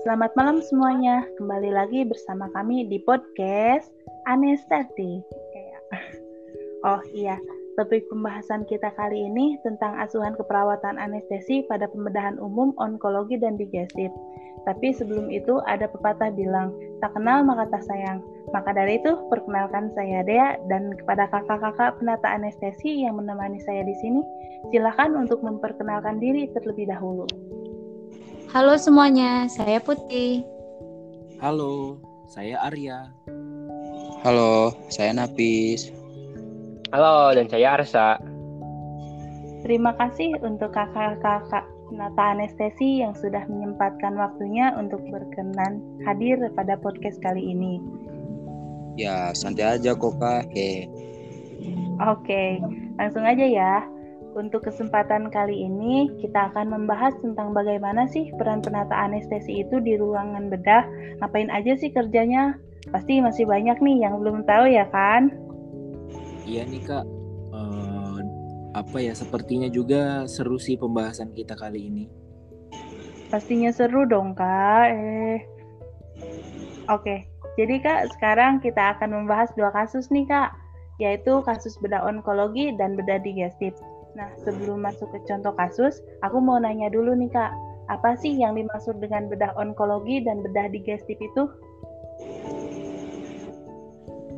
Selamat malam semuanya. Kembali lagi bersama kami di podcast Anesteti. Oh iya, topik pembahasan kita kali ini tentang asuhan keperawatan anestesi pada pembedahan umum, onkologi, dan digestif. Tapi sebelum itu ada pepatah bilang, tak kenal maka tak sayang. Maka dari itu, perkenalkan saya Dea dan kepada kakak-kakak penata anestesi yang menemani saya di sini, silakan untuk memperkenalkan diri terlebih dahulu. Halo semuanya, saya Putih. Halo, saya Arya. Halo, saya Napis. Halo, dan saya Arsa. Terima kasih untuk kakak-kakak penata anestesi yang sudah menyempatkan waktunya untuk berkenan hadir pada podcast kali ini. Ya, santai aja kok kak. Oke. Oke, langsung aja ya. Untuk kesempatan kali ini, kita akan membahas tentang bagaimana sih peran penata anestesi itu di ruangan bedah. Ngapain aja sih kerjanya? Pasti masih banyak nih yang belum tahu ya kan? Iya nih kak, uh, apa ya sepertinya juga seru sih pembahasan kita kali ini. Pastinya seru dong kak. Eh, oke. Jadi kak, sekarang kita akan membahas dua kasus nih kak, yaitu kasus bedah onkologi dan bedah digestif. Nah, sebelum masuk ke contoh kasus, aku mau nanya dulu nih Kak, apa sih yang dimaksud dengan bedah onkologi dan bedah digestif itu?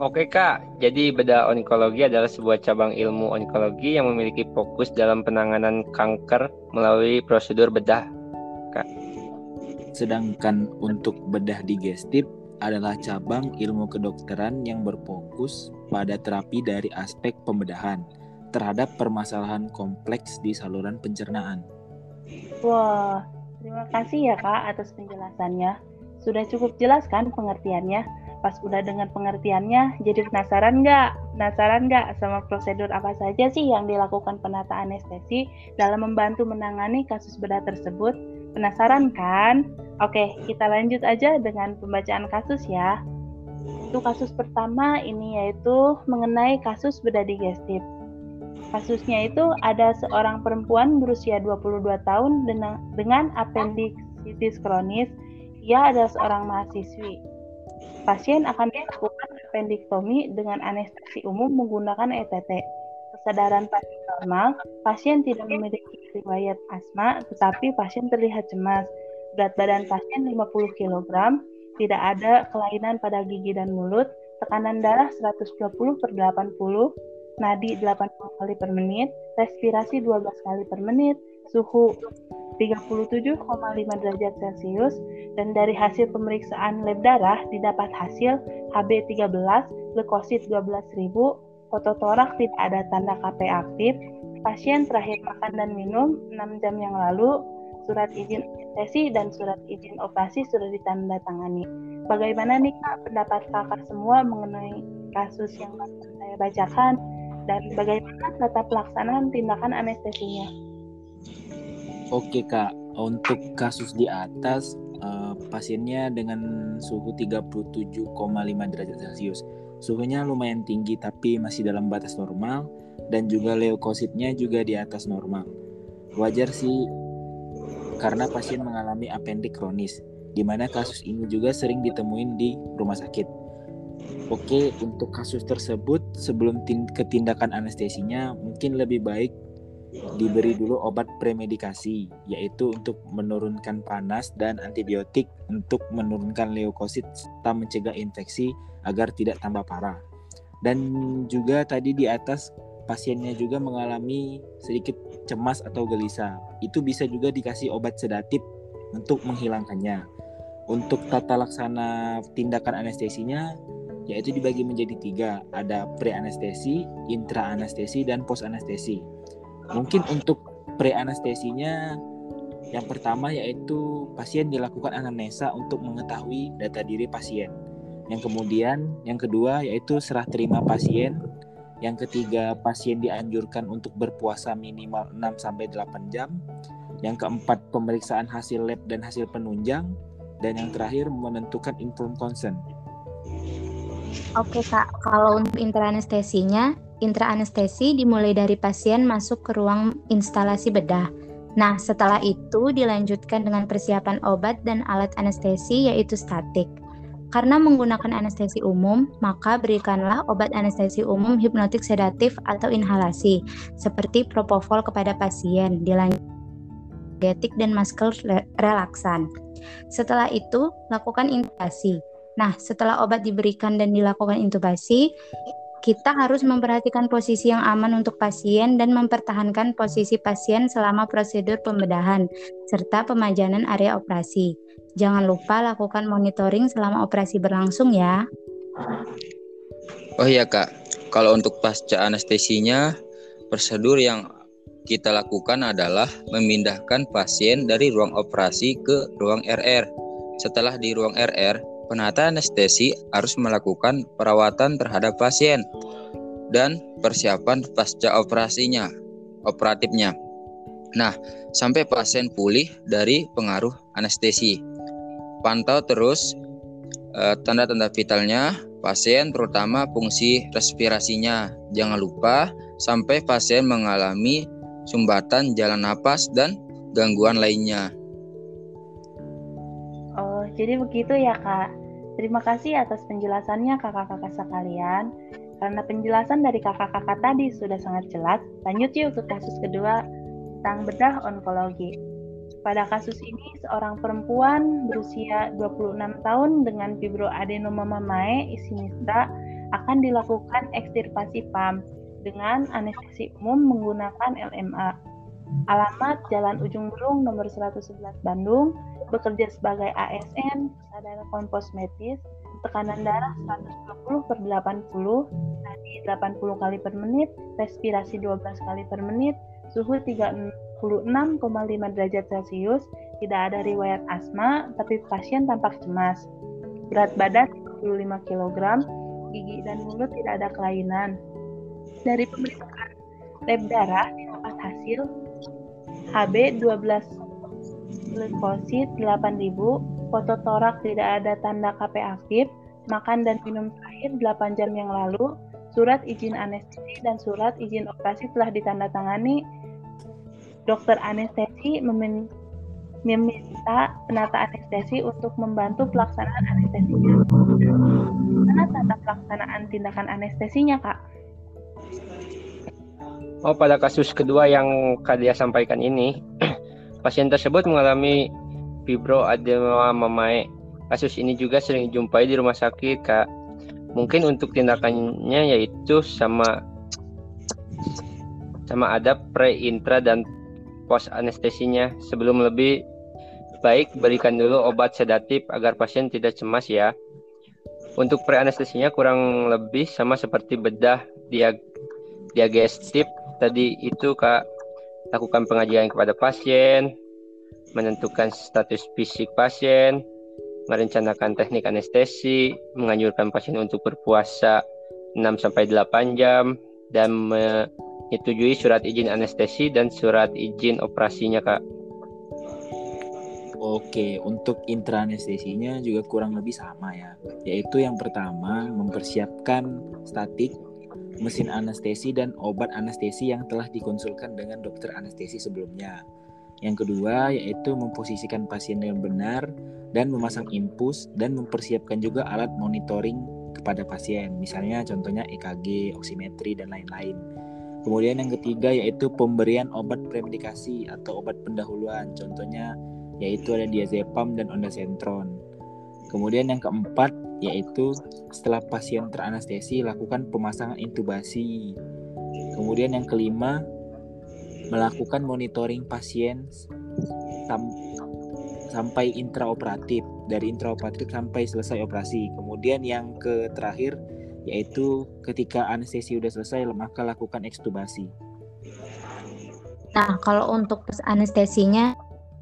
Oke Kak, jadi bedah onkologi adalah sebuah cabang ilmu onkologi yang memiliki fokus dalam penanganan kanker melalui prosedur bedah. Kak. Sedangkan untuk bedah digestif adalah cabang ilmu kedokteran yang berfokus pada terapi dari aspek pembedahan terhadap permasalahan kompleks di saluran pencernaan. Wah, terima kasih ya Kak atas penjelasannya. Sudah cukup jelas kan pengertiannya? Pas udah dengan pengertiannya, jadi penasaran nggak? Penasaran nggak sama prosedur apa saja sih yang dilakukan penata anestesi dalam membantu menangani kasus bedah tersebut? Penasaran kan? Oke, kita lanjut aja dengan pembacaan kasus ya. Untuk kasus pertama ini yaitu mengenai kasus bedah digestif. Kasusnya itu ada seorang perempuan berusia 22 tahun dengan, dengan appendicitis kronis. Ia adalah seorang mahasiswi. Pasien akan dilakukan appendiktomi dengan anestesi umum menggunakan ETT. Kesadaran pasien normal, pasien tidak memiliki riwayat asma, tetapi pasien terlihat cemas. Berat badan pasien 50 kg, tidak ada kelainan pada gigi dan mulut, tekanan darah 120 per 80, nadi 80 kali per menit, respirasi 12 kali per menit, suhu 37,5 derajat Celcius dan dari hasil pemeriksaan lab darah didapat hasil HB13, leukosit 12.000, fototorak tidak ada tanda KP aktif, pasien terakhir makan dan minum 6 jam yang lalu, surat izin anestesi dan surat izin operasi sudah ditandatangani. Bagaimana nih Kak pendapat kakak semua mengenai kasus yang saya bacakan dan bagaimana tata pelaksanaan tindakan anestesinya? Oke kak, untuk kasus di atas uh, pasiennya dengan suhu 37,5 derajat Celcius. Suhunya lumayan tinggi tapi masih dalam batas normal dan juga leukositnya juga di atas normal. Wajar sih karena pasien mengalami apendik kronis, di mana kasus ini juga sering ditemuin di rumah sakit. Oke, untuk kasus tersebut sebelum ketindakan anestesinya mungkin lebih baik diberi dulu obat premedikasi yaitu untuk menurunkan panas dan antibiotik untuk menurunkan leukosit serta mencegah infeksi agar tidak tambah parah. Dan juga tadi di atas pasiennya juga mengalami sedikit cemas atau gelisah. Itu bisa juga dikasih obat sedatif untuk menghilangkannya. Untuk tata laksana tindakan anestesinya yaitu dibagi menjadi tiga, ada pre-anestesi, intra-anestesi, dan post-anestesi. Mungkin untuk pre-anestesinya yang pertama yaitu pasien dilakukan anamnesa untuk mengetahui data diri pasien. Yang kemudian, yang kedua yaitu serah terima pasien. Yang ketiga, pasien dianjurkan untuk berpuasa minimal 6 sampai 8 jam. Yang keempat, pemeriksaan hasil lab dan hasil penunjang. Dan yang terakhir, menentukan informed consent. Oke kak, kalau untuk intraanestesinya, intraanestesi dimulai dari pasien masuk ke ruang instalasi bedah. Nah, setelah itu dilanjutkan dengan persiapan obat dan alat anestesi yaitu statik. Karena menggunakan anestesi umum, maka berikanlah obat anestesi umum hipnotik sedatif atau inhalasi, seperti propofol kepada pasien, dilanjutkan dan masker relaksan. Setelah itu, lakukan intubasi. Nah, setelah obat diberikan dan dilakukan intubasi, kita harus memperhatikan posisi yang aman untuk pasien dan mempertahankan posisi pasien selama prosedur pembedahan serta pemajanan area operasi. Jangan lupa lakukan monitoring selama operasi berlangsung ya. Oh iya kak, kalau untuk pasca anestesinya, prosedur yang kita lakukan adalah memindahkan pasien dari ruang operasi ke ruang RR. Setelah di ruang RR, penata anestesi harus melakukan perawatan terhadap pasien dan persiapan pasca operasinya, operatifnya. Nah, sampai pasien pulih dari pengaruh anestesi. Pantau terus eh, tanda-tanda uh, vitalnya pasien, terutama fungsi respirasinya. Jangan lupa sampai pasien mengalami sumbatan jalan napas dan gangguan lainnya. Jadi begitu ya, Kak. Terima kasih atas penjelasannya kakak-kakak sekalian. Karena penjelasan dari kakak-kakak tadi sudah sangat jelas, lanjut yuk ke kasus kedua tentang bedah onkologi. Pada kasus ini, seorang perempuan berusia 26 tahun dengan fibroadenoma mamae sinistra akan dilakukan ekstirpasi PAM dengan anestesi umum menggunakan LMA. Alamat Jalan Ujung Berung nomor 111 Bandung, bekerja sebagai ASN, sadar kompos medis, tekanan darah 120 per 80, nadi 80 kali per menit, respirasi 12 kali per menit, suhu 36,5 derajat Celcius, tidak ada riwayat asma, tapi pasien tampak cemas. Berat badan 35 kg, gigi dan mulut tidak ada kelainan. Dari pemeriksaan lab darah didapat hasil HB 12 leukosit 8000, foto torak tidak ada tanda KP aktif, makan dan minum terakhir 8 jam yang lalu, surat izin anestesi dan surat izin operasi telah ditandatangani. Dokter anestesi memin meminta penata anestesi untuk membantu pelaksanaan anestesinya. Mana tata pelaksanaan tindakan anestesinya, Kak? Oh, pada kasus kedua yang Kak Dia sampaikan ini, Pasien tersebut mengalami fibroadenoma mamae. Kasus ini juga sering dijumpai di rumah sakit, Kak. Mungkin untuk tindakannya yaitu sama sama ada pre, intra dan post anestesinya. Sebelum lebih baik berikan dulu obat sedatif agar pasien tidak cemas ya. Untuk pre anestesinya kurang lebih sama seperti bedah diag diagestif tadi itu Kak lakukan pengajian kepada pasien, menentukan status fisik pasien, merencanakan teknik anestesi, menganjurkan pasien untuk berpuasa 6 sampai 8 jam dan menyetujui surat izin anestesi dan surat izin operasinya, Kak. Oke, untuk intraanestesinya juga kurang lebih sama ya. Yaitu yang pertama mempersiapkan statik mesin anestesi dan obat anestesi yang telah dikonsulkan dengan dokter anestesi sebelumnya. Yang kedua yaitu memposisikan pasien dengan benar dan memasang infus dan mempersiapkan juga alat monitoring kepada pasien. Misalnya contohnya EKG, oksimetri dan lain-lain. Kemudian yang ketiga yaitu pemberian obat premedikasi atau obat pendahuluan. Contohnya yaitu ada diazepam dan ondansetron. Kemudian yang keempat yaitu setelah pasien teranestesi lakukan pemasangan intubasi. Kemudian yang kelima melakukan monitoring pasien sam sampai intraoperatif dari intraoperatif sampai selesai operasi. Kemudian yang ke terakhir yaitu ketika anestesi sudah selesai maka lakukan ekstubasi. Nah, kalau untuk anestesinya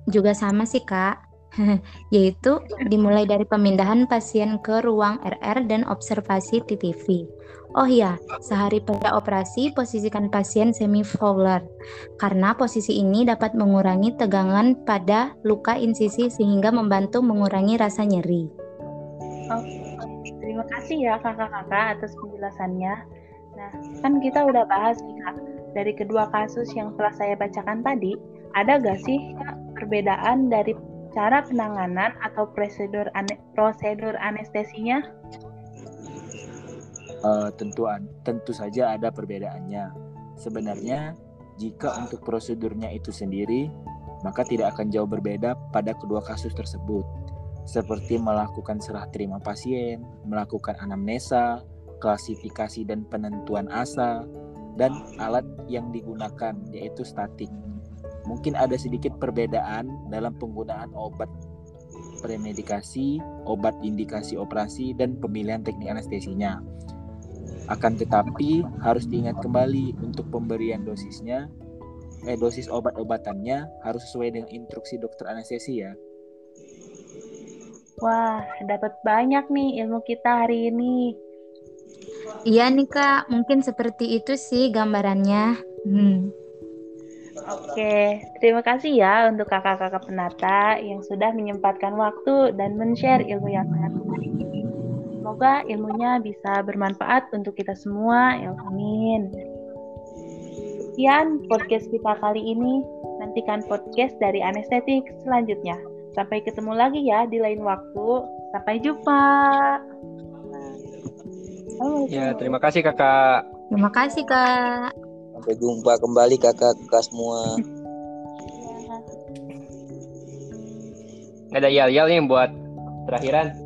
juga sama sih, Kak. yaitu dimulai dari pemindahan pasien ke ruang RR dan observasi TTV. Oh iya, sehari pada operasi posisikan pasien semi fowler karena posisi ini dapat mengurangi tegangan pada luka insisi sehingga membantu mengurangi rasa nyeri. Oke, terima kasih ya kakak-kakak atas penjelasannya. Nah, kan kita udah bahas nih kak dari kedua kasus yang telah saya bacakan tadi, ada gak sih Kak, perbedaan dari cara penanganan atau prosedur ane prosedur anestesinya? Uh, tentu tentu saja ada perbedaannya. Sebenarnya jika untuk prosedurnya itu sendiri, maka tidak akan jauh berbeda pada kedua kasus tersebut. Seperti melakukan serah terima pasien, melakukan anamnesa, klasifikasi dan penentuan asa, dan alat yang digunakan yaitu statik. Mungkin ada sedikit perbedaan dalam penggunaan obat premedikasi, obat indikasi operasi, dan pemilihan teknik anestesinya. Akan tetapi harus diingat kembali untuk pemberian dosisnya, eh dosis obat-obatannya harus sesuai dengan instruksi dokter anestesi ya. Wah, dapat banyak nih ilmu kita hari ini. Iya nih kak, mungkin seperti itu sih gambarannya. Hmm. Oke, terima kasih ya untuk kakak-kakak penata yang sudah menyempatkan waktu dan men-share ilmu yang sangat menarik. Semoga ilmunya bisa bermanfaat untuk kita semua. Ya, amin. Sekian podcast kita kali ini. Nantikan podcast dari anestetik selanjutnya. Sampai ketemu lagi ya di lain waktu. Sampai jumpa. Ya, terima kasih kakak. Terima kasih kak. Sampai jumpa kembali kakak-kakak semua. Ada yal-yal nih buat terakhiran.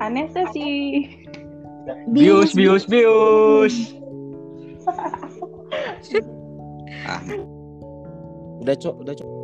Anestesi. Bius, bius, bius. ah. Udah, Cok, udah, Cok.